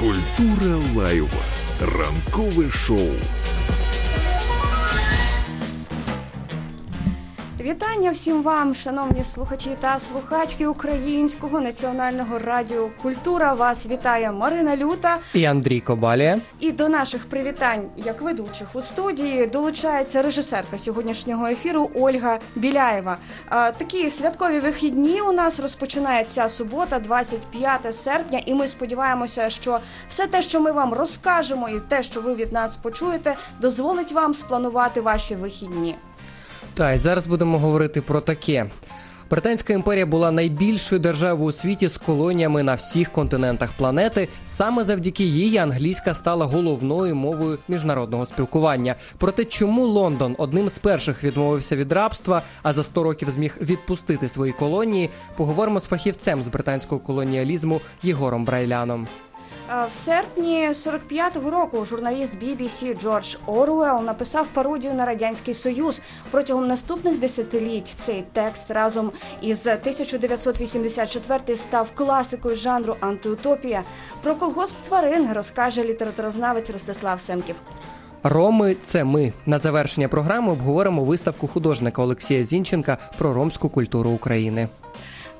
Культура лайва. Ранкове шоу. Вітання всім вам, шановні слухачі та слухачки Українського національного радіо Культура. Вас вітає Марина Люта. І Андрій Кобалія. І до наших привітань, як ведучих у студії, долучається режисерка сьогоднішнього ефіру Ольга Біляєва. Такі святкові вихідні у нас розпочинається субота, 25 серпня, і ми сподіваємося, що все те, що ми вам розкажемо, і те, що ви від нас почуєте, дозволить вам спланувати ваші вихідні. Так, і зараз будемо говорити про таке. Британська імперія була найбільшою державою у світі з колоніями на всіх континентах планети. Саме завдяки їй англійська стала головною мовою міжнародного спілкування. Проте, чому Лондон одним з перших відмовився від рабства, а за 100 років зміг відпустити свої колонії, поговоримо з фахівцем з британського колоніалізму Єгором Брайляном. Е, В серпні 45-го року журналіст BBC Джордж Оруел написав пародію на радянський союз. Протягом наступних десятиліть цей текст разом із 1984 став класикою жанру антиутопія. Про колгосп тварин розкаже літературознавець Ростислав Семків. Роми це ми. На завершення програми обговоримо виставку художника Олексія Зінченка про ромську культуру України.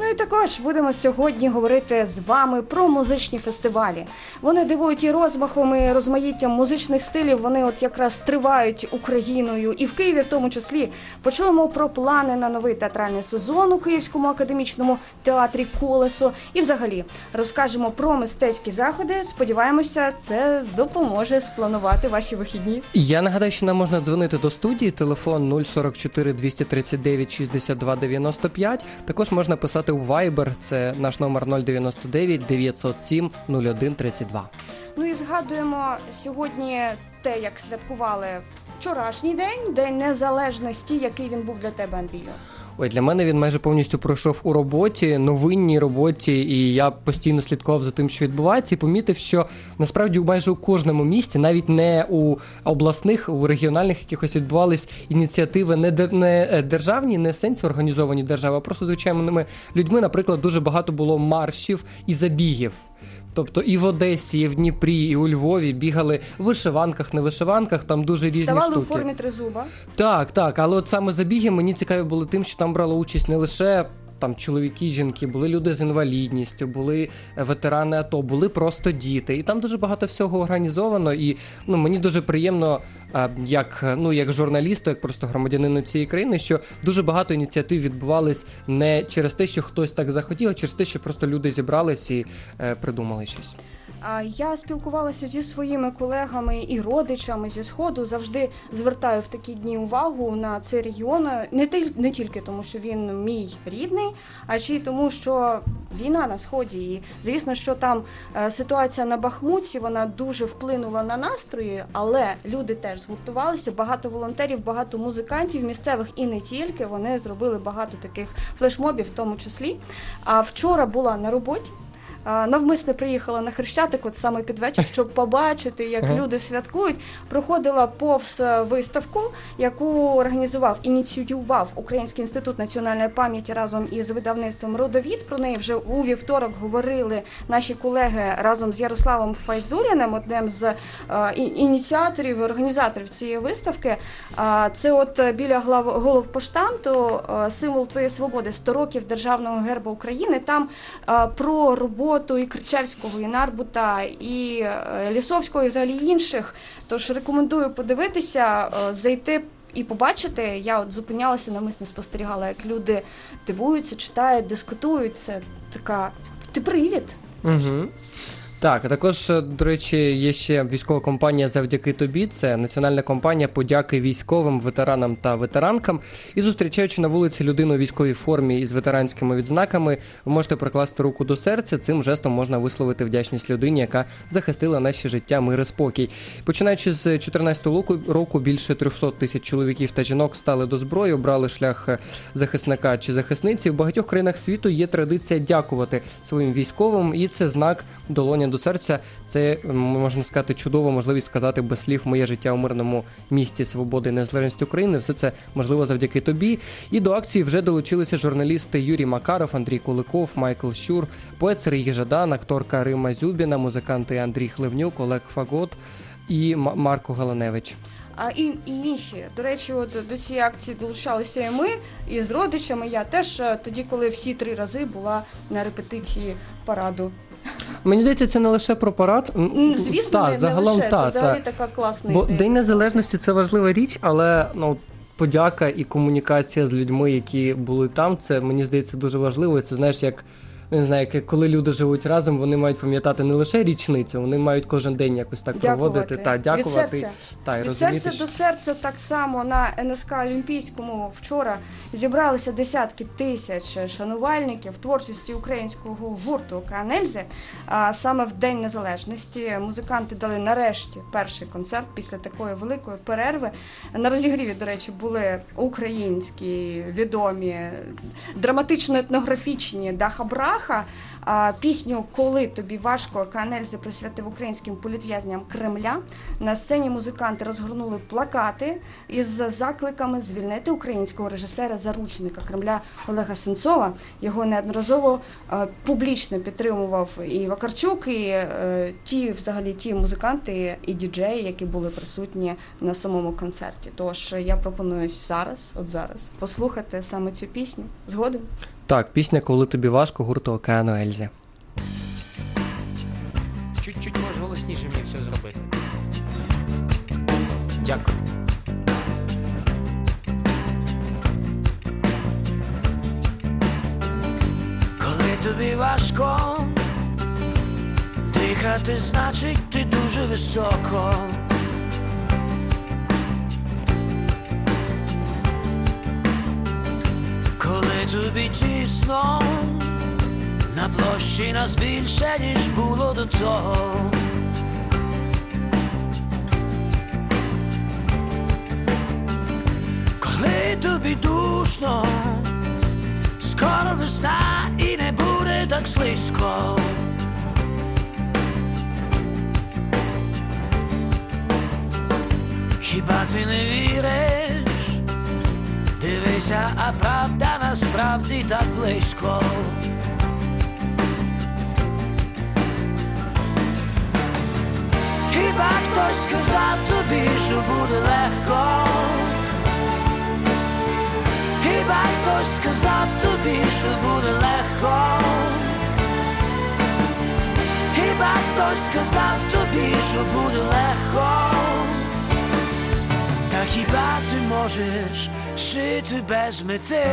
Ну і також будемо сьогодні говорити з вами про музичні фестивалі. Вони дивують і розмахом, і розмаїттям музичних стилів. Вони от якраз тривають Україною і в Києві, в тому числі. Почуємо про плани на новий театральний сезон у Київському академічному театрі Колесо. І взагалі розкажемо про мистецькі заходи. Сподіваємося, це допоможе спланувати ваші вихідні. Я нагадаю, що нам можна дзвонити до студії. Телефон 044 239 62 95. Також можна писати у Viber, це наш номер 099 907 01 32. Ну і згадуємо сьогодні те, як святкували вчорашній день, День Незалежності, який він був для тебе, Андрію. Ой, для мене він майже повністю пройшов у роботі, новинній роботі, і я постійно слідкував за тим, що відбувається, і помітив, що насправді у майже у кожному місті, навіть не у обласних, у регіональних якихось відбувались ініціативи не, не е, державні, не в сенсі організовані держави, а просто звичайними людьми. Наприклад, дуже багато було маршів і забігів. Тобто і в Одесі, і в Дніпрі, і у Львові бігали в вишиванках, не вишиванках, там дуже різні Ставали штуки. у формі тризуба. Так, так, але от саме забіги мені цікаві були тим, що там брало участь не лише там чоловіки, жінки, були люди з інвалідністю, були е, ветерани АТО, були просто діти. І там дуже багато всього організовано. І ну мені дуже приємно, е, як е, ну як журналісту, як просто громадянину цієї країни, що дуже багато ініціатив відбувались не через те, що хтось так захотів, а через те, що просто люди зібрались і придумали щось. Я спілкувалася зі своїми колегами і родичами зі сходу. Завжди звертаю в такі дні увагу на цей регіон. Не не тільки тому, що він мій рідний, а ще й тому, що війна на сході. І звісно, що там е, ситуація на Бахмуті вона дуже вплинула на настрої, але люди теж згуртувалися. Багато волонтерів, багато музикантів місцевих і не тільки. Вони зробили багато таких флешмобів, в тому числі. А вчора була на роботі. Навмисне приїхала на Хрещатик, от саме під вечір, щоб побачити, як Ага. люди святкують. Проходила повз е, виставку, яку організував, ініціював Український інститут національної пам'яті разом із видавництвом Родовід. Про неї вже у вівторок говорили наші колеги разом з Ярославом Файзуліним, одним з е, ініціаторів і організаторів цієї виставки. Це от біля глав головпоштамту е, символ твоєї свободи 100 років державного герба України. Там про роботу і Кричевського, і Нарбута, і е, Лісовського, і взагалі інших. Тож рекомендую подивитися, е, зайти. І побачити, я от зупинялася намисне спостерігала, як люди дивуються, читають, дискутують. Це така ти привід. Угу. Так, а також, е, до речі, є ще військова компанія завдяки тобі. Це національна компанія подяки військовим, ветеранам та ветеранкам. І зустрічаючи на вулиці людину у військовій формі із ветеранськими відзнаками, ви можете прикласти руку до серця. Цим жестом можна висловити вдячність людині, яка захистила наше життя, мир і спокій. Починаючи з 14 року, року більше 300 тисяч чоловіків та жінок стали до зброї, обрали шлях е, захисника чи захисниці. В багатьох країнах світу є традиція дякувати своїм військовим, і це знак долоня до серця. Це можна сказати чудова можливість сказати без слів моє життя у мирному місті свободи і незалежності України. Все це можливо завдяки тобі. І до акції вже долучилися журналісти Юрій Макаров, Андрій Куликов, Майкл Щур, поет Сергій Жадан, акторка Рима Зюбіна, музиканти Андрій Хливнюк, Олег Фагот і Марко Галаневич. А і, і інші. До речі, от до цієї акції долучалися і ми, і з родичами. Я теж е, тоді, коли всі три рази була на репетиції параду. Мені здається, це не лише про парад. М, Звісно, та, не, загалом не лише та, це взагалі та. така класна Бо ідея. День Незалежності це важлива річ, але ну. Подяка і комунікація з людьми, які були там, це мені здається дуже важливо. І Це знаєш, як не знаю, як коли люди живуть разом, вони мають пам'ятати не лише річницю, вони мають кожен день якось так проводити та дякувати. Від серця. Та, і Від розуміти, серця що- до серця так само на НСК Олімпійському вчора зібралися десятки тисяч шанувальників творчості українського гурту Канельзи. А саме в День Незалежності музиканти дали нарешті перший концерт після такої великої перерви. На розігріві, до речі, були українські відомі драматично-етнографічні Даха А, пісню Коли тобі важко Канельзи присвятив українським політв'язням Кремля. На сцені музиканти розгорнули плакати із закликами звільнити українського режисера заручника Кремля Олега Сенцова. Його неодноразово публічно підтримував і Вакарчук, і е, ті, взагалі, ті музиканти і діджеї, які були присутні на самому концерті. Тож я пропоную зараз, от зараз, послухати саме цю пісню. Згоден? Так, пісня Коли тобі важко гурту Океану Ельзи. Чуть-чуть можеш голосніше мені все зробити. Дякую. Коли тобі важко дихати, значить ти дуже високо. Тобі тісно, на площі нас більше, ніж було до того. Коли тобі душно, скоро весна і не буде так слизько. Хіба ти не віриш? Дивися, а правда насправді так близько. Хіба хтось сказав тобі, що буде легко? Хіба хтось сказав тобі, що буде легко? Хіба хтось сказав тобі, що буде легко? Та хіба ти можеш жити без мети?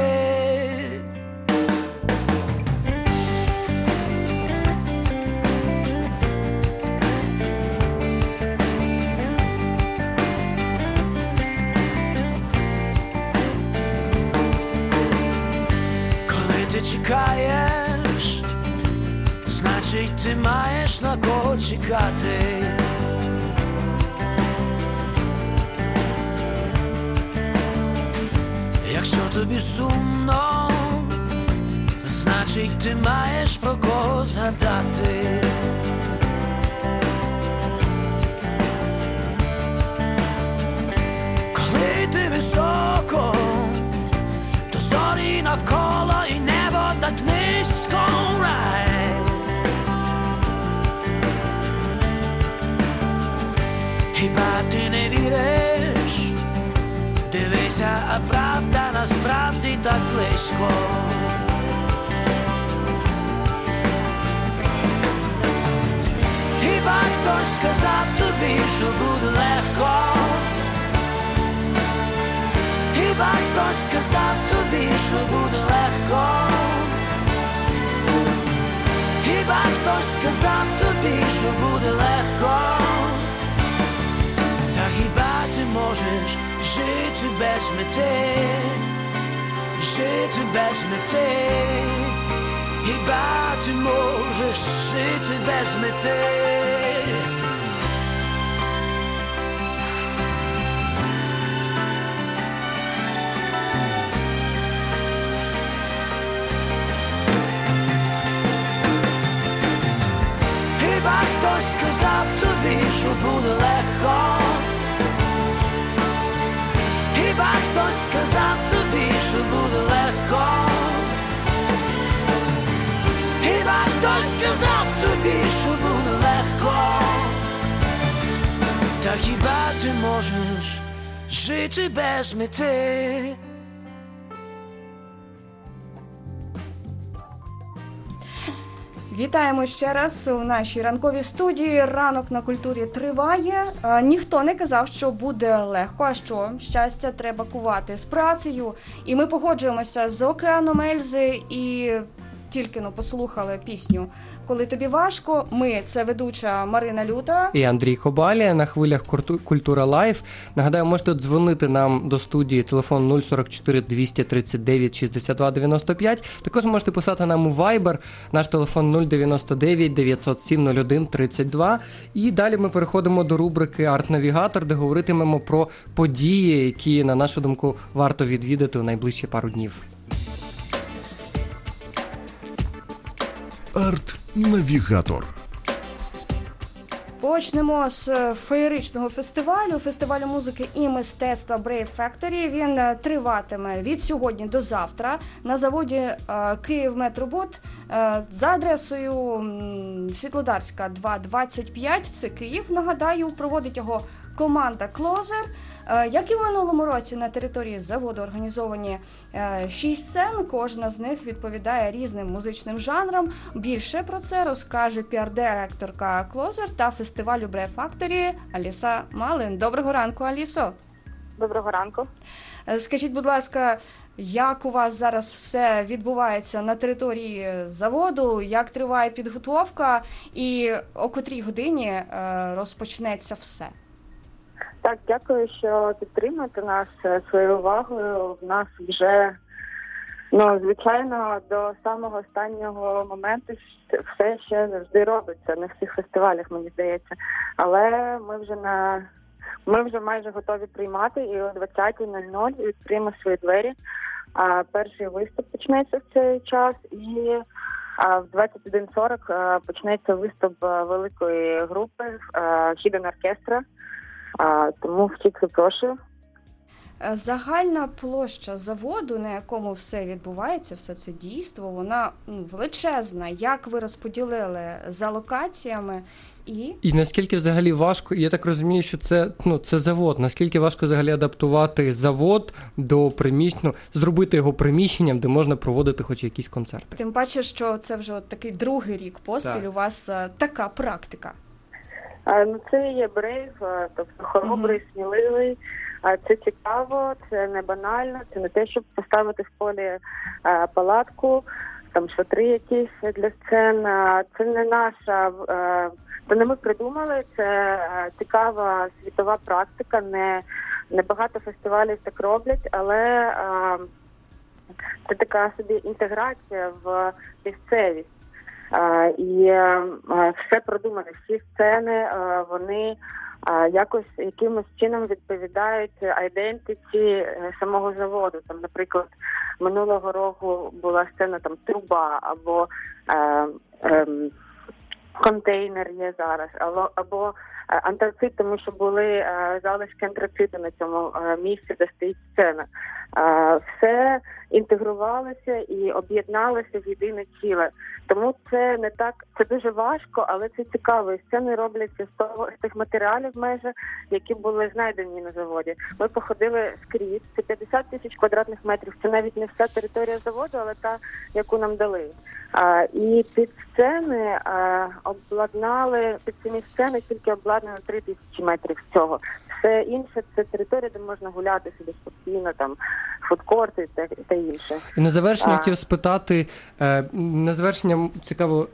Коли ти чекаєш, значить ти маєш на кого чекати. Якщо тобі сумно, значить ти маєш про кого згадати. Коли ти високо, то зорі навколо і небо так низько рай. Хіба ти не віриш? Дивися, а правда насправді так близько. Хіба хтось сказав тобі, що буде легко? Хіба хтось сказав тобі, що буде легко? Хіба хтось сказав тобі, що буде легко? Та хіба ти можеш жити без мети? Жити без мети? Хіба ти можеш жити без мети? Хіба що буде легко. Сказав тобі, що буде легко? Хіба хтось сказав тобі, що буде легко? Та хіба ти можеш жити без мети? Вітаємо ще раз у нашій ранковій студії. Ранок на культурі триває. Ніхто не казав, що буде легко. А що щастя треба кувати з працею. І ми погоджуємося з океаном Ельзи і тільки-но послухали пісню. Коли тобі важко, ми це ведуча Марина Люта. І Андрій Кобалія на хвилях Культура Live. Нагадаю, можете дзвонити нам до студії телефон 044 239 62 95. Також можете писати нам у Viber, наш телефон 099 907 01 32. І далі ми переходимо до рубрики Арт-Навігатор, де говоритимемо про події, які, на нашу думку, варто відвідати у найближчі пару днів. Арт-навігатор. Почнемо з е, феєричного фестивалю, фестивалю музики і мистецтва Brave Factory. Він е, триватиме від сьогодні до завтра на заводі е, Київ Метробот е, за адресою Світлодарська 225. Це Київ. Нагадаю, проводить його команда Клозер. Е, Як і в минулому році на території заводу організовані е, шість сцен. Кожна з них відповідає різним музичним жанрам. Більше про це розкаже піар-директорка Клозер та фестивалю Бре Factory Аліса Малин. Доброго ранку, Алісо. Доброго ранку. Е, Скажіть, будь ласка, як у вас зараз все відбувається на території заводу? Як триває підготовка, і о котрій годині розпочнеться все? Так, дякую, що підтримуєте нас е, своєю увагою. В нас вже ну звичайно до самого останнього моменту все ще завжди робиться на всіх фестивалях, мені здається. Але ми вже на ми вже майже готові приймати і о 20.00 відкриємо свої двері. А перший виступ почнеться в цей час і. В 21.40 е, почнеться виступ е, великої групи Хіден оркестра. А, тому всіх запрошую. Е, Загальна площа заводу, на якому все відбувається, все це дійство, вона величезна. Як ви розподілили за локаціями і І наскільки взагалі важко, я так розумію, що це ну це завод. Наскільки важко взагалі адаптувати завод до приміщення, ну, зробити його приміщенням, де можна проводити хоч якісь концерти? тим паче, що це вже от такий другий рік поспіль. Так. У вас е, така практика. Ну це є брейв, тобто хоробрий, сміливий. Це цікаво, це не банально, це не те, щоб поставити в полі палатку, там шатри якісь для сцен. Це не наша. Це не ми придумали. Це цікава світова практика. Не, не багато фестивалів так роблять, але це така собі інтеграція в місцевість. І все продумане, всі сцени вони якось якимось чином відповідають айдентиці е, самого заводу. Там, наприклад, минулого року була сцена там труба або е, е, контейнер є зараз, або, або антрацит, тому що були е, залишки антрациту на цьому е, місці, де стоїть сцена. Е, все інтегрувалося і об'єдналося в єдине ціле. Тому це не так, це дуже важко, але це цікаво. І сцени робляться з того з тих матеріалів, майже які були знайдені на заводі. Ми походили скрізь. Це 50 тисяч квадратних метрів. Це навіть не вся територія заводу, але та, яку нам дали. А, і під сцени а, обладнали під самі сцени тільки обладнано 3 тисячі метрів цього. Все інше це територія, де можна гуляти собі спокійно, там фудкорти та, та інше. І на завершення А. хотів спитати е, на завершення цікаво,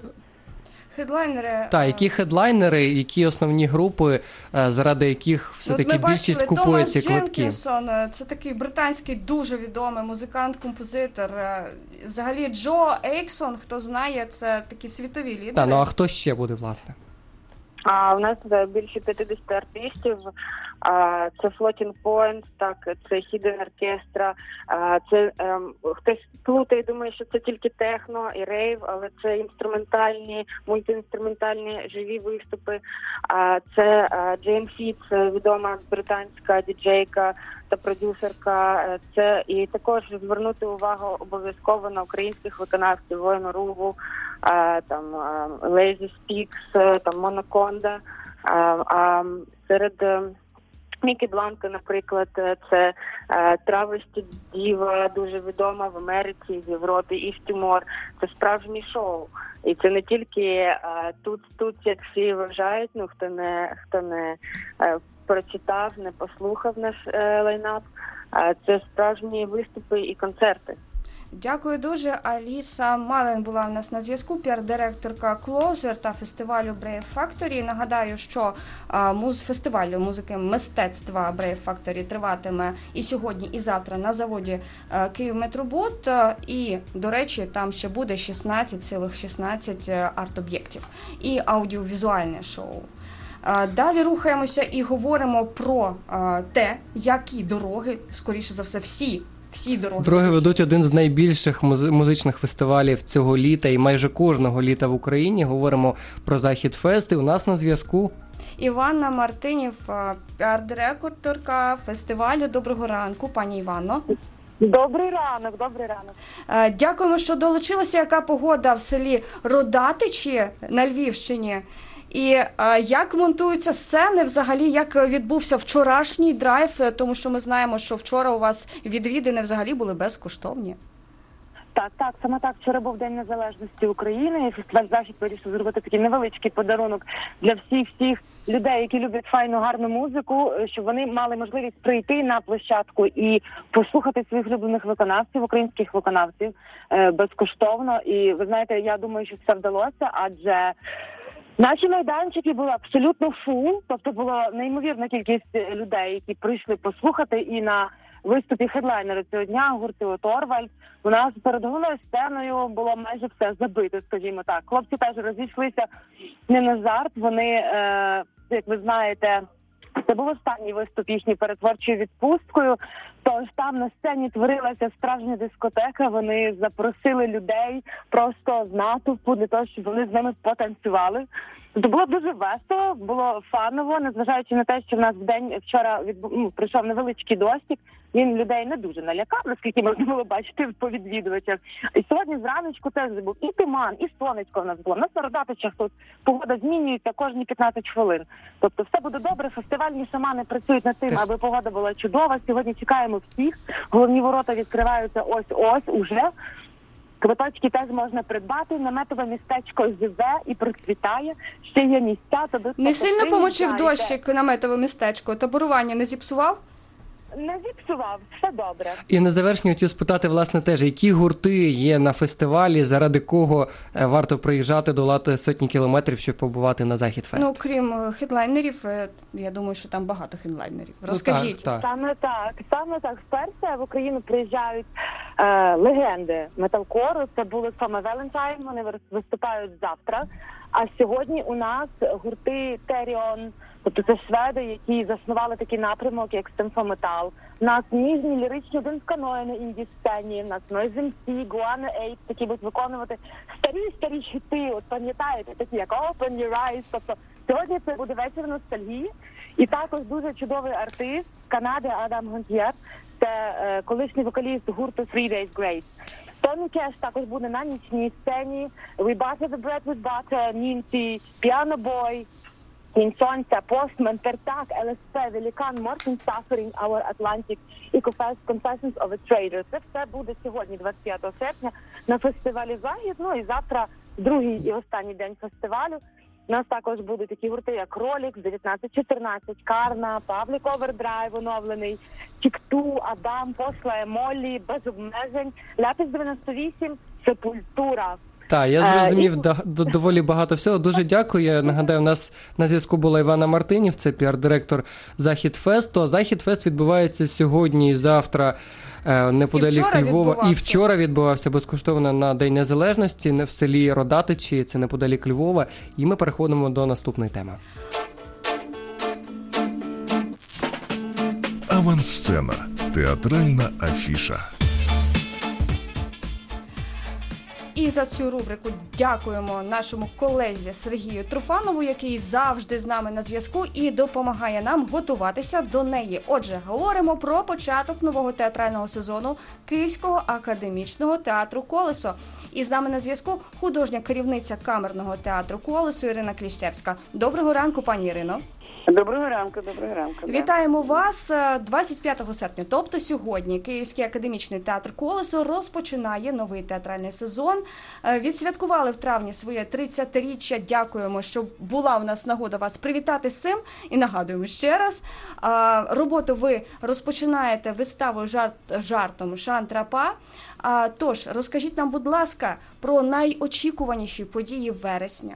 Хедлайнери. та е, які хедлайнери, які основні групи, е, заради яких все Ну, таки більшість бачили, купує Томас ці квитки? Дженкінсон, це такий британський дуже відомий музикант, композитор. Е, Взагалі Джо Ейксон, хто знає, це такі світові лідери. Та ну а хто ще буде власне? А у нас е, більше 50 артистів. а, це Floating Points, так, це Hidden Orchestra, а, це ем, хтось плутає, думає, що це тільки техно і рейв, але це інструментальні, мультиінструментальні живі виступи. А, це Джейн Фіт, це відома британська діджейка та продюсерка. Е, Це і також звернути увагу обов'язково на українських виконавців воїну Руву, а, там а, Lazy Speaks, е, там Моноконда. А, а серед е, Мікі Бланка, наприклад, е, це травесті діва, дуже відома в Америці, в Європі і в Тимор. Це справжнє шоу. І це не тільки тут, тут, як всі вважають, ну хто не хто не прочитав, не послухав наш лайнап. е, це справжні виступи і концерти. Дякую дуже. Аліса Малин була в нас на зв'язку, піар-директорка Closer та фестивалю Brave Factory. Нагадаю, що муз фестивалю музики мистецтва Brave Factory триватиме і сьогодні, і завтра на заводі е, Київ Метробот. Е, І, до речі, там ще буде 16 цілих 16 е, арт-об'єктів і аудіовізуальне шоу. Далі рухаємося і говоримо про те, які дороги, скоріше за все, всі. Всі дороги Дороги ведуть один з найбільших музичних фестивалів цього літа і майже кожного літа в Україні. Говоримо про Захід Фест. І у нас на зв'язку Іванна Мартинів, е, піар-директорка фестивалю. Доброго ранку, пані Іванно. Добрий ранок, добрий ранок. Е, Дякуємо, що долучилися. Яка погода в селі Родатичі на Львівщині? І е, як монтуються сцени, взагалі, як відбувся вчорашній драйв, тому що ми знаємо, що вчора у вас відвідини взагалі були безкоштовні. Так, так, саме так. Вчора був День Незалежності України. і Фестиваль Захід вирішив зробити такий невеличкий подарунок для всіх всіх людей, які люблять файну гарну музику, е, щоб вони мали можливість прийти на площадку і послухати своїх улюблених виконавців, українських виконавців е, безкоштовно. І ви знаєте, я думаю, що це вдалося, адже. Наші майданчики були абсолютно full, тобто була неймовірна кількість е, людей, які прийшли послухати. І на виступі хедлайнера цього дня гурту O.Torvald у нас перед головною сценою було майже все забито, скажімо так. Хлопці теж розійшлися не на жарт. Вони, е, як ви знаєте, це був останній виступ їхньої перетворчою відпусткою. Тож там на сцені творилася справжня дискотека. Вони запросили людей просто з натовпу для того, щоб вони з ними потанцювали. Тобто було дуже весело, було фаново, незважаючи на те, що в нас в день вчора відбу... ну, прийшов невеличкий дощик. Він людей не дуже налякав, наскільки можна було бачити по відвідувачах. І сьогодні зраночку теж був і туман, і сонечко в нас було. На Сародатичах тут погода змінюється кожні 15 хвилин. Тобто все буде добре. Фестивальні шамани працюють над тим, Теж- аби погода була чудова. Сьогодні чекаємо всіх. Головні ворота відкриваються ось ось уже. Квиточки теж можна придбати. Наметове містечко живе і процвітає. Ще є місця. То ви Не сильно помочив дощик наметове містечко, таборування не зіпсував? Не зіпсував, все добре. і на завершення хотів спитати, власне, теж які гурти є на фестивалі, заради кого е, варто приїжджати, долати сотні кілометрів, щоб побувати на Захід Фест. Ну, крім е, хедлайнерів, е, я думаю, що там багато хедлайнерів. Ну, Розкажіть. так, так. Саме так, саме так. Вперше в Україну приїжджають е, легенди металкору. Це були саме Валентайн. Вони вис- виступають завтра. А сьогодні у нас гурти Теріон, тобто це шведи, які заснували такий напрямок, як Стемфометал. У нас ніжні ліричні з на інді сцені. Нас MC, Guana Ape, які будуть виконувати старі старі хіти. От пам'ятаєте, такі як Open Your Eyes. Тобто сьогодні це буде вечір ностальгії. І також дуже чудовий артист Канади Адам Гонтьєр. Це е, колишній вокаліст гурту Three Days Grace. Тоні Кеш також буде на нічній сцені. We Butter the Bread with Butter, Німці, Piano Boy, Сонця, Постмен, Пертак, ЛСП, Велікан, Мортен Suffering, Our Atlantic і Confessions of a Traitor. Це все буде сьогодні, 25 серпня, на фестивалі Захід. Ну і завтра другий і останній день фестивалю. У нас також будуть такі гурти, як Ролікс, 1914, Карна, Паблік Овердрайв оновлений, Тік Ту, Адам, Посла, Моллі, без обмежень, Ляпис 98, Sepultura. Так, я Е, зрозумів і- доволі багато всього. Дуже дякую. Я нагадаю, у нас на зв'язку була Івана Мартинів, це піар-директор Захід Фесту. А Захід Фест відбувається сьогодні і завтра е, неподалік вчора Львова. І вчора відбувався безкоштовно на День Незалежності не в селі Родатичі, це неподалік Львова. І ми переходимо до наступної теми. Авансцена. Театральна афіша. І за цю рубрику дякуємо нашому колезі Сергію Труфанову, який завжди з нами на зв'язку і допомагає нам готуватися до неї. Отже, говоримо про початок нового театрального сезону Київського академічного театру Колесо. І з нами на зв'язку художня керівниця камерного театру Колесо Ірина Кліщевська. Доброго ранку, пані Ірино. Доброго ранку, доброго ранку. Вітаємо вас Е, 25 серпня, тобто сьогодні. Київський академічний театр Колесо розпочинає новий театральний сезон. Е, Відсвяткували в травні своє 30-річчя. Дякуємо, що була у нас нагода вас привітати з цим. І нагадуємо ще раз. Роботу ви розпочинаєте виставою жарт жартом Шантрапа. Тож розкажіть нам, будь ласка, про найочікуваніші події вересня.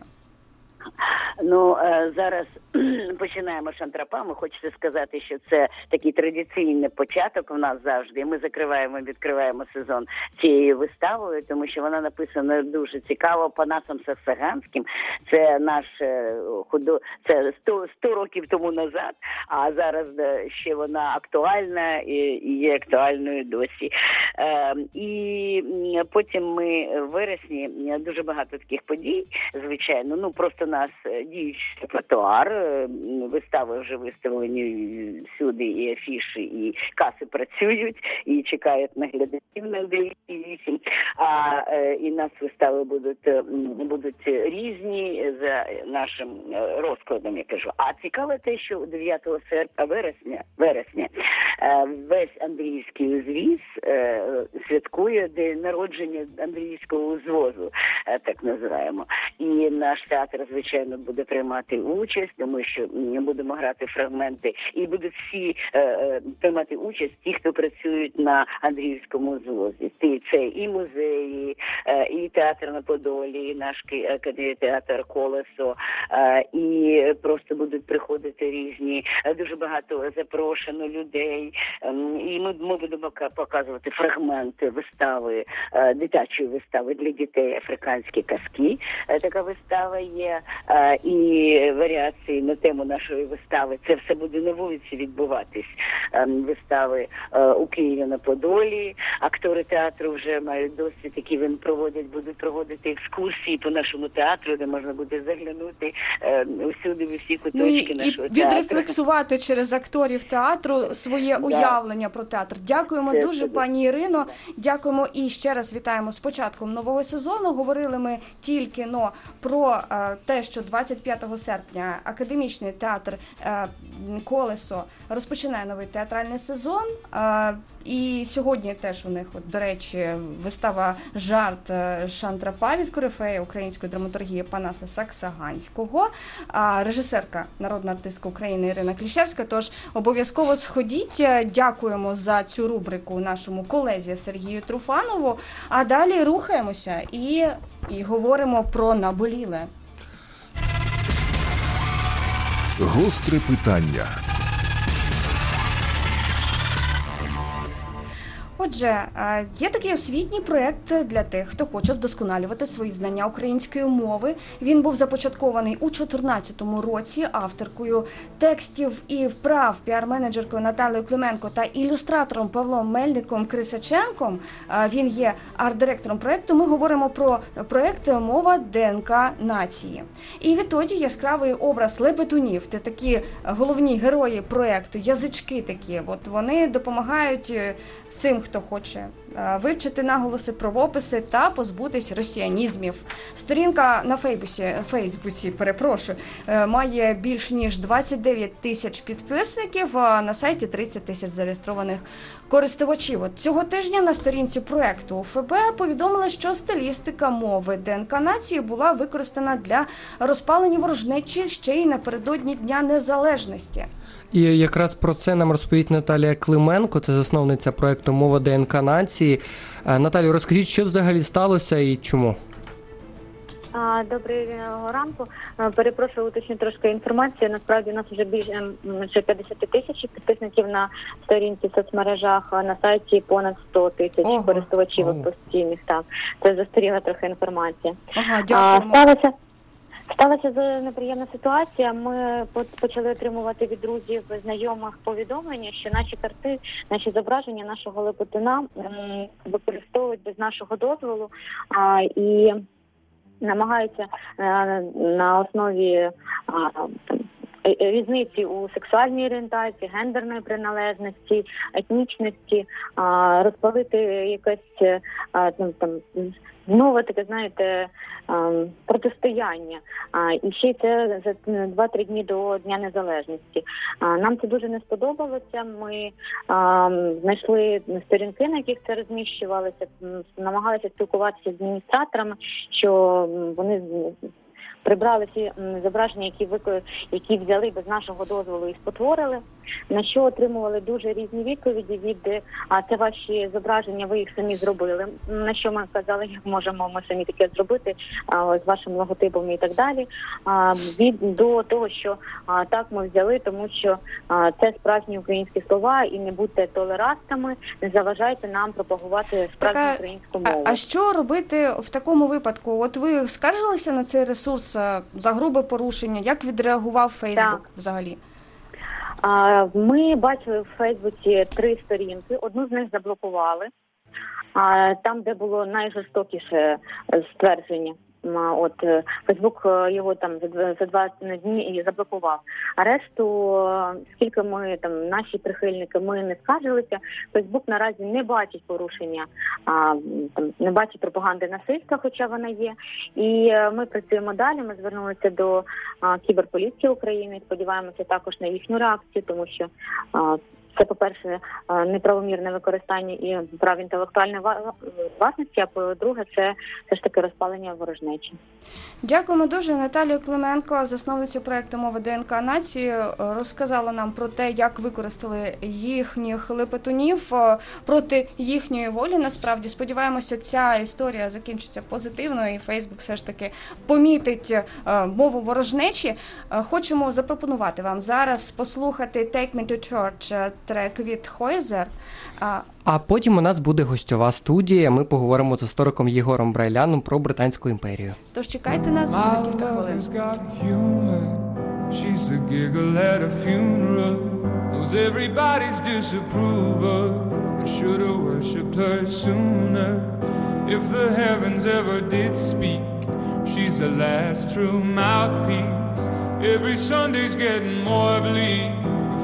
Ну е, зараз починаємо шантрапами. Хочеться сказати, що це такий традиційний початок у нас завжди. Ми закриваємо, відкриваємо сезон цією виставою, тому що вона написана дуже цікаво Панасом Саксаганським. Це наш е, худо це 100, 100 років тому назад. А зараз е, ще вона актуальна і, є актуальною досі. І потім ми в вересні дуже багато таких подій. Звичайно, ну просто нас е, діючий репертуар. е, Вистави вже виставлені всюди, і афіші, і каси працюють, і чекають на глядачів на 9,8. А е, і нас вистави будуть будуть різні за нашим розкладом. Я кажу. А цікаве те, що 9 серпня, вересня, вересня весь андріївський узвіз е, святкує день народження андріївського узвозу, е, так називаємо. І наш театр, звичайно, буде приймати участь, тому що м, будемо грати фрагменти, і будуть всі е, е, приймати участь, ті, хто працюють на Андріївському узвозі. Це і музеї, е, і театр на Подолі, і наш театр Колесо, е, і просто будуть приходити різні е, дуже багато запрошено людей. Ем, І ми, ми будемо показувати фрагменти вистави, е, дитячої вистави для дітей африканські казки. Е, Така вистава є, е, і варіації на тему нашої вистави. Це все буде на вулиці відбуватись. Ем, Вистави у Києві на Подолі. Актори театру вже мають досвід, які вони проводять, будуть проводити екскурсії по нашому театру, де можна буде заглянути е, усюди, в усі Ну і, куточки і нашого театру. відрефлексувати через акторів театру своє уявлення про театр. Дякуємо Це дуже, пані Ірино. Дякуємо і ще раз вітаємо з початком нового сезону. Говорили ми тільки но про е, те, що 25 серпня академічний театр е, Колесо розпочинає новий театральний сезон. Е, і сьогодні теж у них, от, до речі, вистава жарт Шантрапа від корифея української драматургії Панаса Саксаганського, а режисерка, народна артистка України Ірина Кліщевська. Тож обов'язково сходіть. Е, Дякуємо за цю рубрику нашому колезі Сергію Труфанову. А далі рухаємося і, і говоримо про наболіле. Гостре питання. Отже, е, є такий освітній проєкт для тих, хто хоче вдосконалювати свої знання української мови. Він був започаткований у 2014 році авторкою текстів і вправ піар-менеджеркою Наталією Клименко та ілюстратором Павлом Мельником Крисаченком. Е, Він є арт-директором проєкту. Ми говоримо про проєкт Мова ДНК нації. І відтоді яскравий образ лебедунів, це такі головні герої проєкту, язички такі. От вони допомагають е, цим, хто хоче е, вивчити наголоси, правописи та позбутись росіянізмів. Сторінка на Фейбусі, Фейсбуці, перепрошую, е, має більш ніж 29 тисяч підписників, а на сайті 30 тисяч зареєстрованих користувачів. От цього тижня на сторінці проекту УФБ повідомили, що стилістика мови ДНК нації була використана для розпалення ворожнечі ще й напередодні Дня Незалежності. І якраз про це нам розповість Наталія Клименко, це засновниця проекту Мова ДНК нації. Е, Наталію, розкажіть, що взагалі сталося і чому? Доброго ранку. Перепрошую, уточню трошки інформацію. Насправді у нас вже більше м, 50 тисяч підписників на сторінці в соцмережах, а на сайті понад 100 тисяч Ого. користувачів Ого. постійних. Так, це застаріла трохи інформація. Ага, А, сталося Сталася неприємна ситуація. Ми по- почали отримувати від друзів знайомих повідомлення, що наші карти, наші зображення нашого лепотина використовують без нашого дозволу а, і намагаються а, на основі а, е- е, різниці у сексуальній орієнтації, гендерної приналежності, етнічності, розпалити якесь е, ну, там знову таке, знаєте, протистояння. І ще це за два-три дні до Дня Незалежності. Нам це дуже не сподобалося. Ми знайшли сторінки, на яких це розміщувалося, намагалися спілкуватися з адміністраторами, що вони прибрали всі зображення, які вико... які взяли без нашого дозволу і спотворили. На що отримували дуже різні відповіді від а це ваші зображення, ви їх самі зробили. На що ми казали, як можемо ми самі таке зробити а, з вашим логотипом і так далі. А, від до того, що а, так ми взяли, тому що а, це справжні українські слова, і не будьте толерастами, не заважайте нам пропагувати справжню Така- українську А, мову. а що робити в такому випадку? От ви скаржилися на цей ресурс е, за грубе порушення? Як відреагував Фейсбук Так. взагалі? Ми бачили в Фейсбуці три сторінки. Одну з них заблокували. А, Там, де було найжорстокіше е, ствердження. От е, Фейсбук е, його там за два дні заблокував. А решту, е, скільки ми там наші прихильники, ми не скаржилися. Фейсбук наразі не бачить порушення, а там не бачить пропаганди насильства, хоча вона є. І ми працюємо далі. Ми звернулися до кіберполіції України. Сподіваємося також на їхню реакцію, тому що це, по-перше, неправомірне використання і прав інтелектуальної власності. А по-друге, це все ж таки розпалення ворожнечі. Дякуємо дуже. Наталію Клименко, засновницю проекту Мова ДНК нації, е, розказала нам про те, як використали їхніх лепетунів е, проти їхньої волі. Насправді сподіваємося, ця історія закінчиться позитивно, і Фейсбук все ж таки помітить е, мову ворожнечі. Е, Хочемо запропонувати вам зараз послухати Take Me to Church е, трек від Хойзер. А, А потім у нас буде гостьова студія. Ми поговоримо з істориком Єгором Брайляном про Британську імперію. Тож чекайте нас за кілька хвилин. She's the giggle at a funeral. Knows everybody's disapproval. I should have worshipped her sooner. If the heavens ever did speak, she's the last true mouthpiece. Every Sunday's getting more bleak.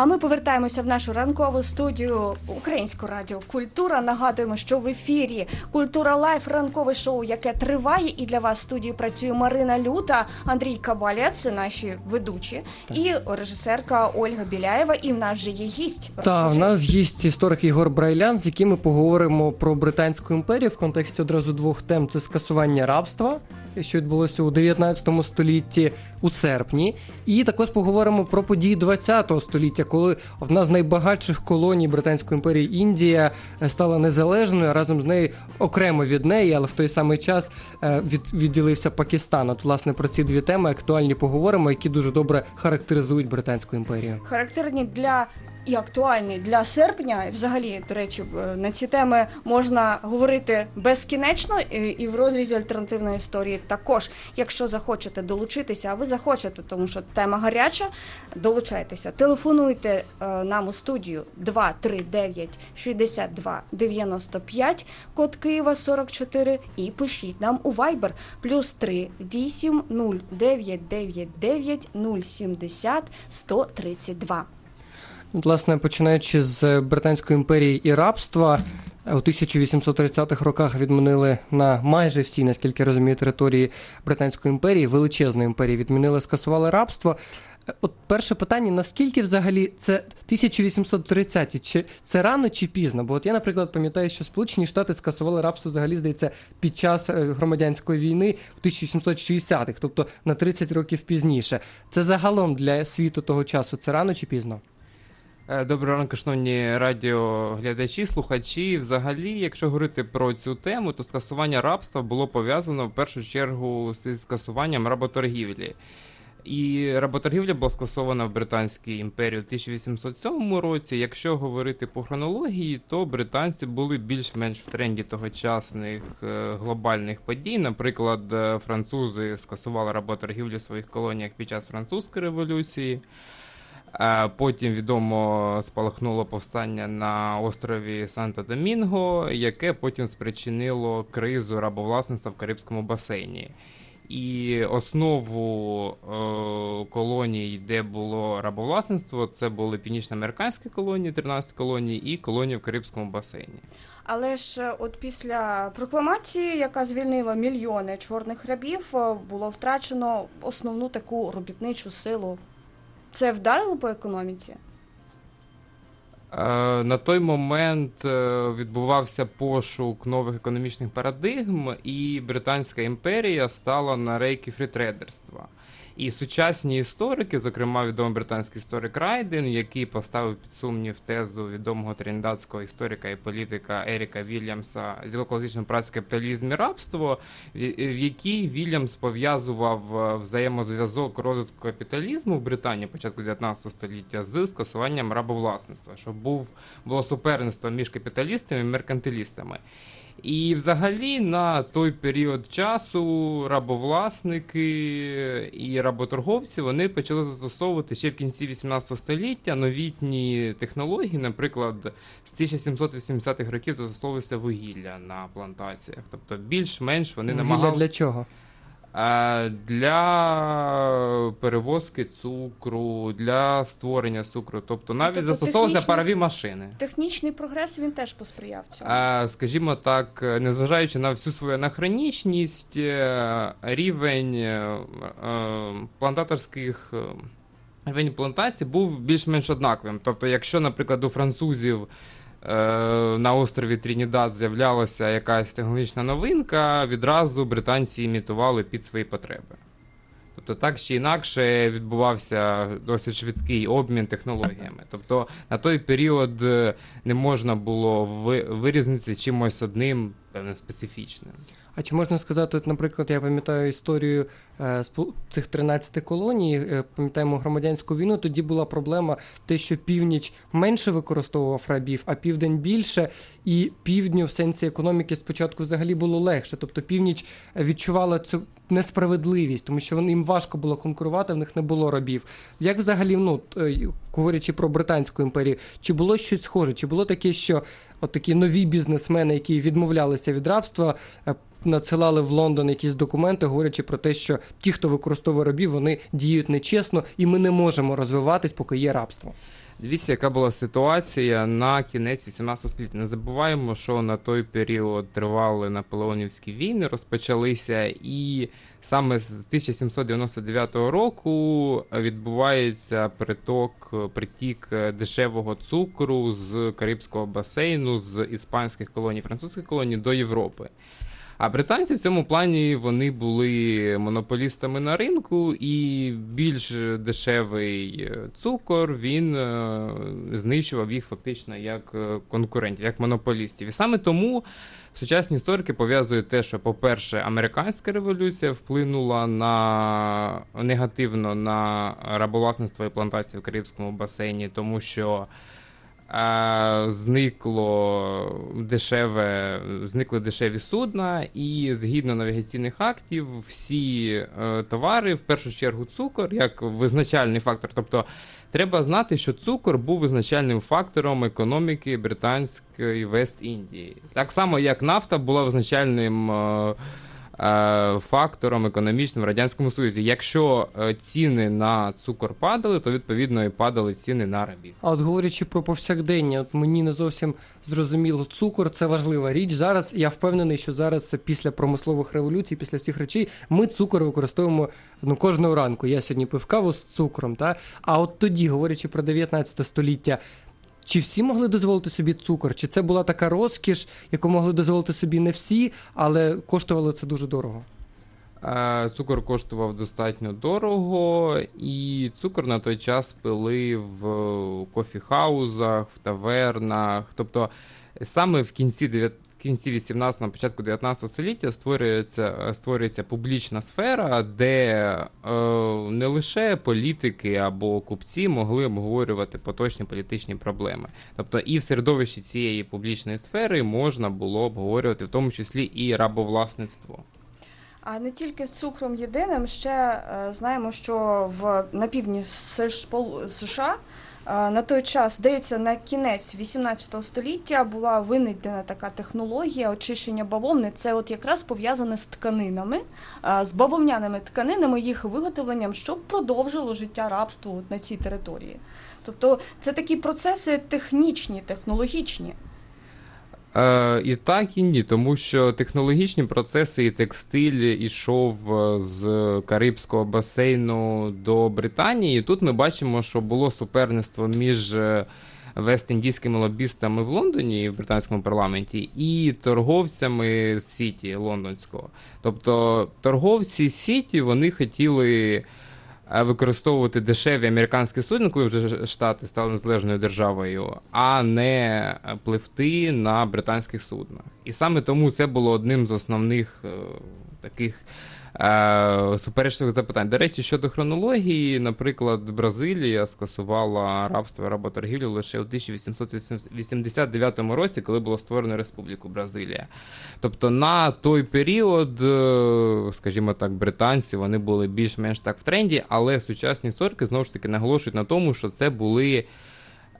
А ми повертаємося в нашу ранкову студію Українського радіо Культура. Нагадуємо, що в ефірі Культура Live ранкове шоу, яке триває, і для вас в студії працює Марина Люта, Андрій Кабалець, наші ведучі, і режисерка Ольга Біляєва. І в нас вже є гість. Та в нас гість історик Ігор Брайлян, з яким ми поговоримо про британську імперію в контексті одразу двох тем: це скасування рабства, що відбулося у 19 столітті у серпні, і також поговоримо про події 20 століття, коли одна з найбагатших колоній Британської імперії Індія е, стала незалежною, разом з нею окремо від неї, але в той самий час е, від, відділився Пакистан. От власне про ці дві теми актуальні поговоримо, які дуже добре характеризують британську імперію. характерні для. І актуальні для серпня, взагалі, до речі, на ці теми можна говорити безкінечно і в розрізі альтернативної історії також. Якщо захочете долучитися, а ви захочете, тому що тема гаряча, долучайтеся. Телефонуйте е, нам у студію 239 62 95, код Києва 44 і пишіть нам у Viber плюс 3 8 0 9 9 9 070 132. Власне, починаючи з Британської імперії і рабства, у 1830-х роках відмінили на майже всій, наскільки я розумію, території Британської імперії, величезної імперії, відмінили, скасували рабство. От перше питання: наскільки взагалі це 1830 чи це рано чи пізно? Бо от я, наприклад, пам'ятаю, що Сполучені Штати скасували рабство взагалі, здається, під час е, громадянської війни в 1860-х, тобто на 30 років пізніше. Це загалом для світу того часу. Це рано чи пізно? Е, Доброго ранку, шановні радіоглядачі, слухачі. Взагалі, якщо говорити про цю тему, то скасування рабства було пов'язано в першу чергу з скасуванням работоргівлі. І работоргівля була скасована в Британській імперії у 1807 році. Якщо говорити по хронології, то британці були більш-менш в тренді тогочасних е, глобальних подій. Наприклад, е, французи скасували работоргівлю в своїх колоніях під час французької революції. Потім відомо спалахнуло повстання на острові Санта-Домінго, яке потім спричинило кризу рабовласництва в Карибському басейні. І основу е, колоній, де було рабовласництво, це були північноамериканські колонії, 13 колоній, і колонії в Карибському басейні. Але ж е, от після прокламації, яка звільнила мільйони чорних рабів, е, було втрачено основну таку робітничу силу. Це вдарило по економіці? Е, На той момент е, відбувався пошук нових економічних парадигм, і Британська імперія стала на рейки фрітрейдерства. І сучасні історики, зокрема відомий британський історик Райден, який поставив під сумнів тезу відомого тринідадського історика і політика Еріка Вільямса з його працею капіталізм і рабство, в в якій Вільямс пов'язував е, взаємозв'язок розвитку капіталізму в Британії початку 19 століття з скасуванням рабовласництва, що був було суперництво між капіталістами і меркантилістами. І взагалі на той період часу рабовласники і работорговці вони почали застосовувати ще в кінці 18 століття новітні технології. Наприклад, з 1780-х років застосовувалося вугілля на плантаціях. Тобто більш-менш вони Вугілля намагалися для чого? Е, Для перевозки цукру, для створення цукру. Тобто навіть Тобто застосовувалися парові машини. Технічний прогрес він теж посприяв цьому. Е, Скажімо так, незважаючи на всю свою анахронічність, е, рівень плантаторських рівень плантацій був більш-менш однаковим. Тобто, якщо, наприклад, у французів на острові Трінідад з'являлася якась технологічна новинка, відразу британці імітували під свої потреби. Тобто так чи інакше відбувався досить швидкий обмін технологіями. Тобто на той період е, не можна було ви- вирізнитися чимось одним певним специфічним. А чи можна сказати, от, наприклад, я пам'ятаю історію е, цих 13 колоній, е, пам'ятаємо громадянську війну, тоді була проблема те, що північ менше використовував рабів, а південь більше, і півдню в сенсі економіки спочатку взагалі було легше. Тобто північ відчувала цю несправедливість, тому що їм важко було конкурувати, в них не було рабів. Як взагалі, ну, е, говорячи про Британську імперію, чи було щось схоже? Чи було таке, що от такі нові бізнесмени, які відмовлялися від рабства, е, надсилали в Лондон якісь документи, говорячи про те, що ті, хто використовує рабів, вони діють нечесно, і ми не можемо розвиватись, поки є рабство. Дивіться, яка була ситуація на кінець 18 століття. Не забуваємо, що на той період тривали наполеонівські війни, розпочалися, і саме з 1799 року відбувається приток, притік дешевого цукру з Карибського басейну, з іспанських колоній, французьких колоній до Європи. А британці в цьому плані вони були монополістами на ринку, і більш дешевий е, цукор він е, знищував їх фактично як е, конкурентів, як монополістів. І саме тому сучасні історики пов'язують те, що, по-перше, американська революція вплинула на негативно на рабовласництво і плантації в Карибському басейні, тому що. А, зникло дешеве, зникли дешеві судна, і згідно навігаційних актів, всі е, товари, в першу чергу цукор, як визначальний фактор. Тобто треба знати, що цукор був визначальним фактором економіки британської Вест-Індії. Так само, як нафта була визначальним. Е, Фактором економічним в радянському союзі. Якщо е, ціни на цукор падали, то відповідно і падали ціни на рабів. А от говорячи про повсякдення, от мені не зовсім зрозуміло, цукор це важлива річ. Зараз я впевнений, що зараз після промислових революцій, після всіх речей, ми цукор використовуємо ну кожного ранку. Я сьогодні пив каву з цукром. Та а от тоді, говорячи про 19 століття. Чи всі могли дозволити собі цукор? Чи це була така розкіш, яку могли дозволити собі не всі, але коштувало це дуже дорого? Е, Цукор коштував достатньо дорого, і цукор на той час пили в кофіхаузах, в тавернах. Тобто саме в кінці 9 кінці 18 на початку 19 століття створюється, створюється публічна сфера, де е, не лише політики або купці могли обговорювати поточні політичні проблеми. Тобто і в середовищі цієї публічної сфери можна було обговорювати в тому числі і рабовласництво. А не тільки з цукром єдиним, ще е, знаємо, що в на півдні США е, на той час, здається, на кінець 18 століття була винайдена така технологія очищення бавовни. Це от якраз пов'язане з тканинами, з бавовняними тканинами, їх виготовленням, щоб продовжило життя рабства на цій території. Тобто це такі процеси технічні, технологічні. Е, і так, і ні, тому що технологічні процеси і текстиль ішов е, з Карибського басейну до Британії. І тут ми бачимо, що було суперництво між е, вест-індійськими лобістами в Лондоні в британському парламенті і торговцями Сіті лондонського. Тобто торговці Сіті вони хотіли використовувати дешеві американські судна, коли вже Штати стали незалежною державою, а не пливти на британських суднах. І саме тому це було одним з основних е, таких е, суперечливих запитань. До речі, щодо хронології, наприклад, Бразилія скасувала рабство і работоргівлю лише у 1889 році, коли було створено Республіку Бразилія. Тобто на той період, е, скажімо так, британці вони були більш-менш так в тренді, але сучасні історики знову ж таки наголошують на тому, що це були.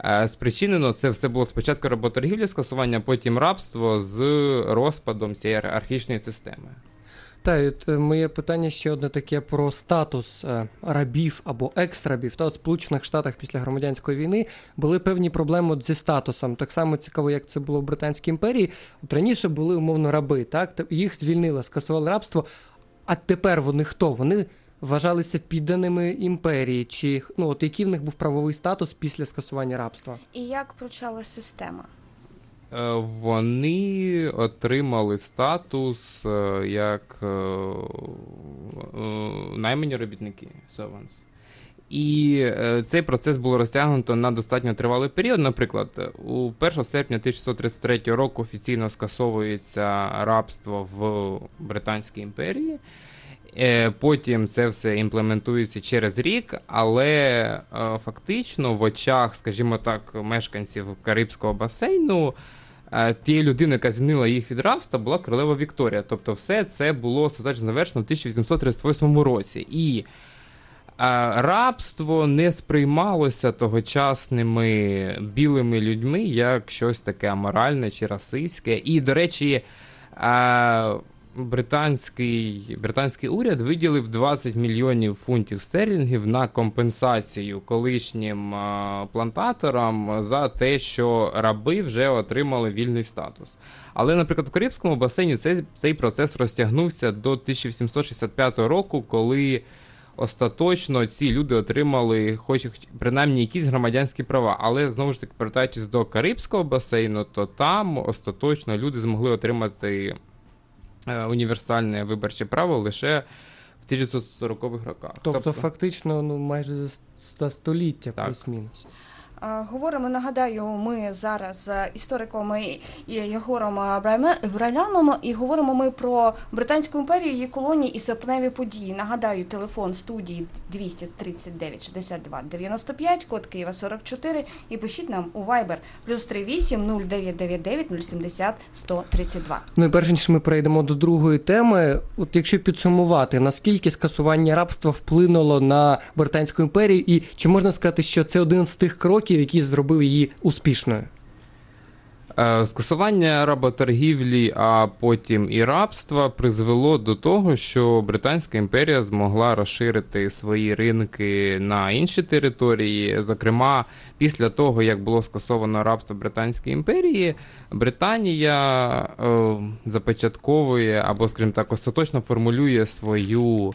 Е, Спричинено це все було спочатку работоргівля, скасування, потім рабство з розпадом цієї архічної системи. Е, моє питання ще одне таке про статус е, рабів або екс-рабів. Та в Сполучених Штатах після громадянської війни були певні проблеми зі статусом. Так само цікаво, як це було в Британській імперії. От раніше були умовно раби, так Та їх звільнили, скасували рабство. А тепер вони хто? Вони вважалися підданими імперії, чи ну от який в них був правовий статус після скасування рабства? І як прочала система? Е, Вони отримали статус е, як е, наймані робітники Servants. І цей процес було розтягнуто на достатньо тривалий період. Наприклад, у 1 серпня 1633 року офіційно скасовується рабство в Британській імперії. Е, Потім це все імплементується через рік, але е, фактично в очах, скажімо так, мешканців Карибського басейну. е, Тією людиною, яка звільнила їх від рабства, була королева Вікторія. Тобто, все це було остаточно завершено в 1838 році. І рабство не сприймалося тогочасними білими людьми як щось таке аморальне чи расистське. І, до речі, британський, британський уряд виділив 20 мільйонів фунтів стерлінгів на компенсацію колишнім плантаторам за те, що раби вже отримали вільний статус. Але, наприклад, в Карибському басейні цей, цей процес розтягнувся до 1865 року, коли остаточно ці люди отримали хоч принаймні якісь громадянські права. Але знову ж таки, повертаючись до Карибського басейну, то там остаточно люди змогли отримати універсальне виборче право лише в 1940-х роках. Тобто, фактично, ну майже за століття плюс-мінус. Говоримо, нагадаю, ми зараз з істориком Єгором Брайляном, і говоримо ми про Британську імперію, її колонії і серпневі події. Нагадаю, телефон студії 239 62 95, код Києва 44, і пишіть нам у Viber плюс 38 0999 070 132. Ну і перш ніж ми перейдемо до другої теми, от якщо підсумувати, наскільки скасування рабства вплинуло на Британську імперію, і чи можна сказати, що це один з тих кроків, який зробив її успішною? Е, Скасування работоргівлі, а потім і рабства призвело до того, що Британська імперія змогла розширити свої ринки на інші території. Зокрема, після того, як було скасовано рабство Британської імперії, Британія е, започатковує або, скажімо так, остаточно формулює свою.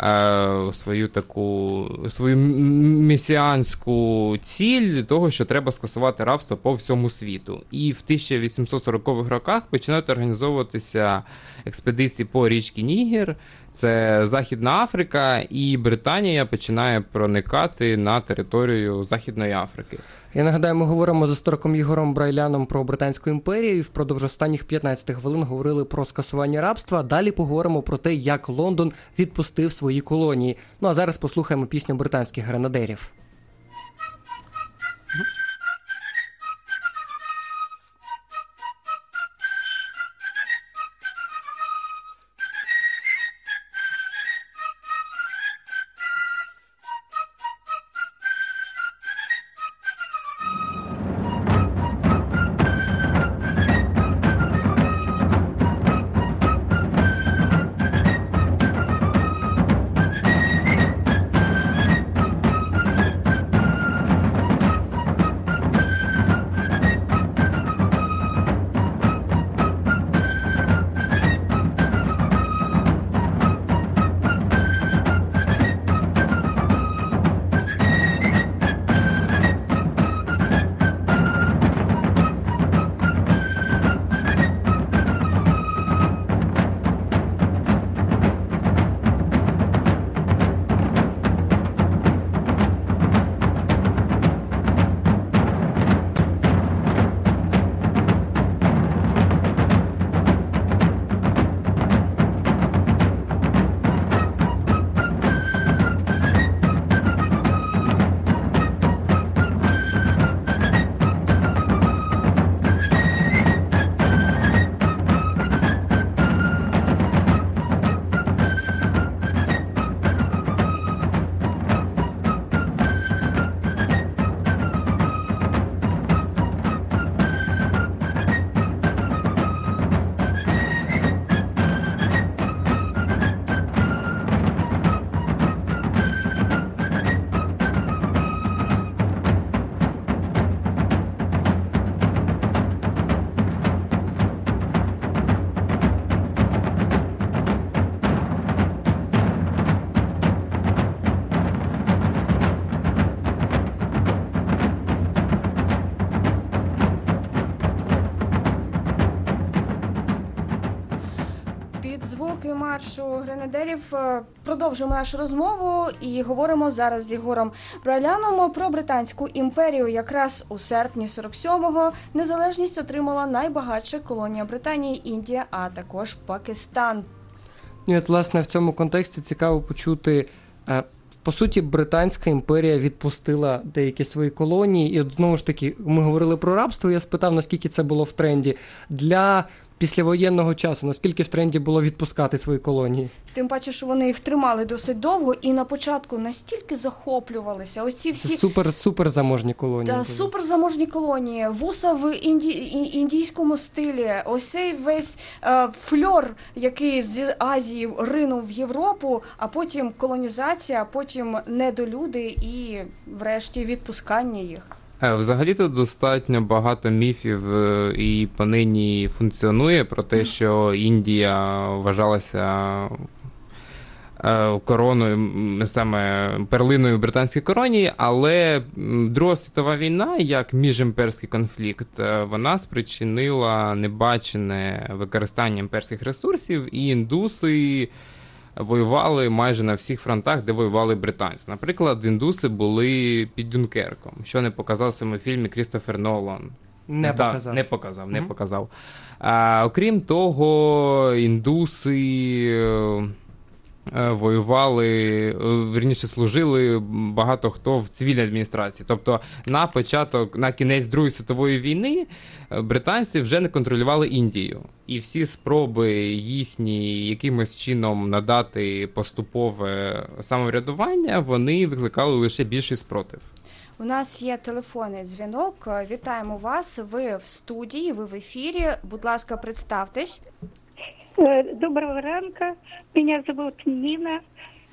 Е, Свою таку свою месіанську ціль того, що треба скасувати рабство по всьому світу. І в 1840-х роках починають організовуватися експедиції по річці Нігер, це Західна Африка, і Британія починає проникати на територію Західної Африки. Я нагадаю, ми говоримо з істориком Єгором Брайляном про Британську імперію. Впродовж останніх 15 хвилин говорили про скасування рабства. Далі поговоримо про те, як Лондон відпустив свої колонії. Ну а зараз послухаємо пісню британських гренадерів. Маршу гренадерів е, продовжуємо нашу розмову і говоримо зараз з Єгором Браляном про британську імперію. Якраз у серпні 47-го незалежність отримала найбагатша колонія Британії Індія, а також Пакистан. Ну, і от, власне, в цьому контексті цікаво почути. е, По суті, Британська імперія відпустила деякі свої колонії, і знову ж таки, ми говорили про рабство. Я спитав, наскільки це було в тренді для післявоєнного часу, наскільки в тренді було відпускати свої колонії. Тим паче, що вони їх тримали досить довго, і на початку настільки захоплювалися. Ось ці всі супер супер заможні колонії. Та були. суперзаможні колонії, вуса в інді... індійському стилі. Ось цей весь е, фльор, який з Азії ринув в Європу, а потім колонізація, а потім недолюди і, врешті, відпускання їх. Е, Взагалі-то достатньо багато міфів е, і понині функціонує про те, що Індія вважалася е, короною, саме перлиною британської короні, але Друга світова війна, як міжімперський конфлікт, вона спричинила небачене використання імперських ресурсів, і індуси воювали майже на всіх фронтах, де воювали британці. Наприклад, індуси були під Дюнкерком, що не показав саме в фільмі Крістофер Нолан. Не Да, показав. Не показав, не Мгм. показав. А, окрім того, індуси. Е, Воювали, е, вірніше служили багато хто в цивільній адміністрації. Тобто на початок, на кінець Другої світової війни е, британці вже не контролювали Індію. І всі спроби їхні якимось чином надати поступове самоврядування, вони викликали лише більший спротив. У нас є телефонний дзвінок. Вітаємо вас. Ви в студії, ви в ефірі. Будь ласка, представтесь. Э, Доброго ранка. Меня зовут Нина,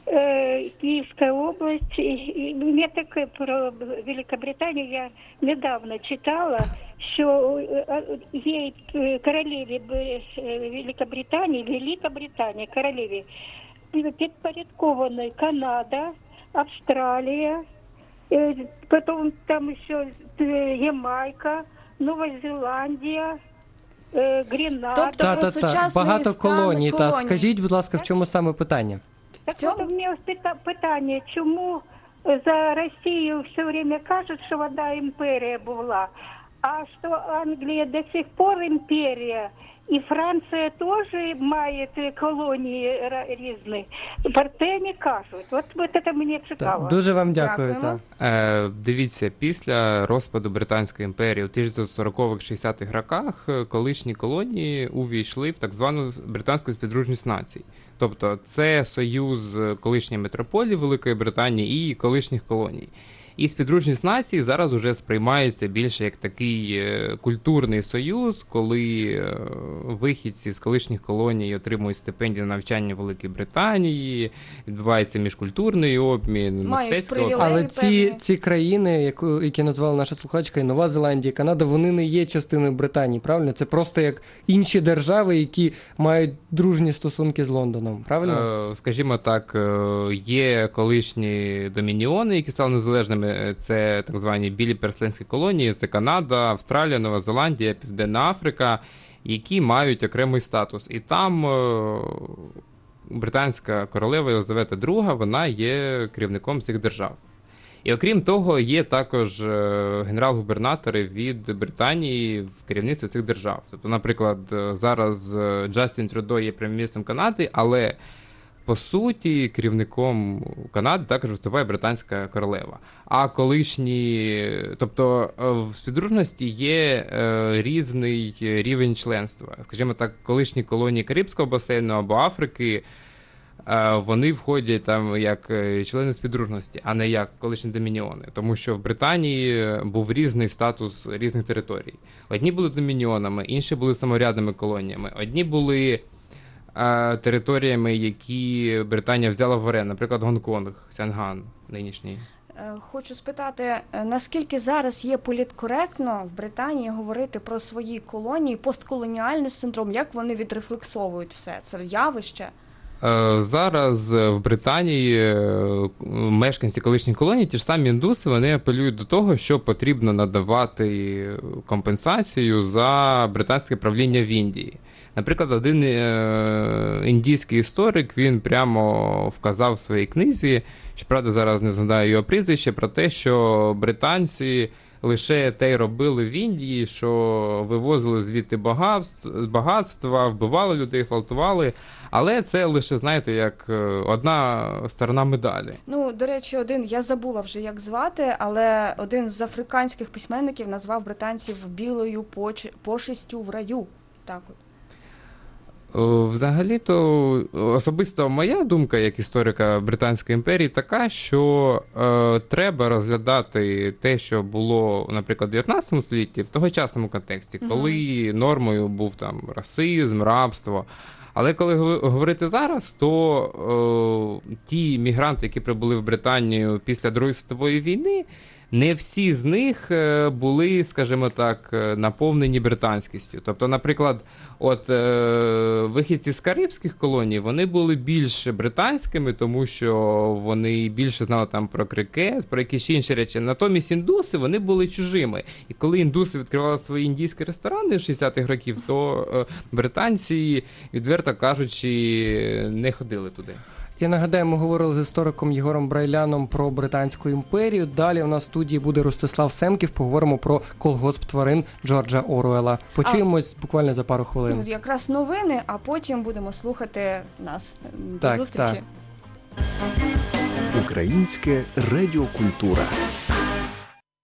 э, Киевская область. И- и У меня такое про Великобританию. Я недавно читала, что э, ей э, королеве б- э, Великобритании, Великобритании, королеве, підпорядковані Канада, Австралія, э, потом там еще э, Ямайка, Новая Зеландия, э, Тобто Та, та, та, багато колоній. Та. скажіть, будь ласка, в чому саме питання? Так от у ось пита- питання, чому за Росію все время кажуть, що вона імперія була, а що Англія до сих пор імперія, і Франція теж має колонії ра- різні. Про це не кажуть. От, це мені цікаво. Дуже вам дякую. Та. Е, дивіться, після розпаду Британської імперії у 1940-60-х роках е, колишні колонії увійшли в так звану британську співдружність націй. Тобто це союз е, колишньої метрополії Великої Британії і колишніх колоній. І співдружність націй зараз уже сприймається більше як такий е, культурний союз, коли е, вихідці з колишніх колоній отримують стипендії на навчання в Великій Британії, відбувається міжкультурний обмін, мистецький обмін. Але ці, ці країни, яку, які назвала наша слухачка, і Нова Зеландія, Канада, вони не є частиною Британії, правильно? Це просто як інші держави, які мають дружні стосунки з Лондоном, правильно? Е, Скажімо так, є колишні домініони, які стали незалежними. Е, Це так звані білі переселенські колонії, це Канада, Австралія, Нова Зеландія, Південна Африка, які мають окремий статус. І там е, британська королева Єлизавета II, вона є керівником цих держав. І окрім того, є також е, генерал-губернатори від Британії в керівництві цих держав. Тобто, наприклад, зараз Джастін Трюдо є прем'єр-міністром Канади, але по суті керівником Канади також виступає британська королева. А колишні, тобто е, в співдружності є е, різний рівень членства. Скажімо так, колишні колонії Карибського басейну або Африки. е, Вони входять там як члени співдружності, а не як колишні домініони. Тому що в Британії був різний статус різних територій. Одні були домініонами, інші були саморядними колоніями. Одні були територіями, які Британія взяла в оренду, наприклад, Гонконг, Сянган нинішній. Е, Хочу спитати, е, наскільки зараз є політкоректно в Британії говорити про свої колонії, постколоніальний синдром, як вони відрефлексовують все це явище? Е, Зараз в Британії мешканці колишніх колоній, ті ж самі індуси, вони апелюють до того, що потрібно надавати компенсацію за британське правління в Індії. Наприклад, один е, індійський історик він прямо вказав в своїй книзі, щоправда, зараз не згадаю його прізвище, про те, що британці лише те й робили в Індії, що вивозили звідти багатств- багатства, вбивали людей, гвалтували. Але це лише, знаєте, як е, одна сторона медалі. Ну, до речі, один я забула вже як звати, але один з африканських письменників назвав британців білою поч... пошестю в раю. Так от. Е, Взагалі-то особисто моя думка як історика Британської імперії така, що е, треба розглядати те, що було, наприклад, в 19 столітті в тогочасному контексті, коли нормою був там расизм, рабство. Але коли гов- говорити зараз, то е, ті мігранти, які прибули в Британію після Другої світової війни, не всі з них е, були, скажімо так, е, наповнені британськістю. Тобто, наприклад, от е, вихідці з Карибських колоній вони були більш британськими, тому що вони більше знали там про крикет, про якісь інші речі. Натомість індуси вони були чужими. І коли індуси відкривали свої індійські ресторани 60-х років, то британці, відверто кажучи, не ходили туди. Я нагадаю, ми говорили з істориком Єгором Брайляном про Британську імперію. Далі у нас в студії буде Ростислав Семків. Поговоримо про колгосп тварин Джорджа Оруела. Почуємось буквально за пару Ну, хвилин. якраз новини, а потім будемо слухати нас. До Так, зустрічі. так. Українське радіокультура.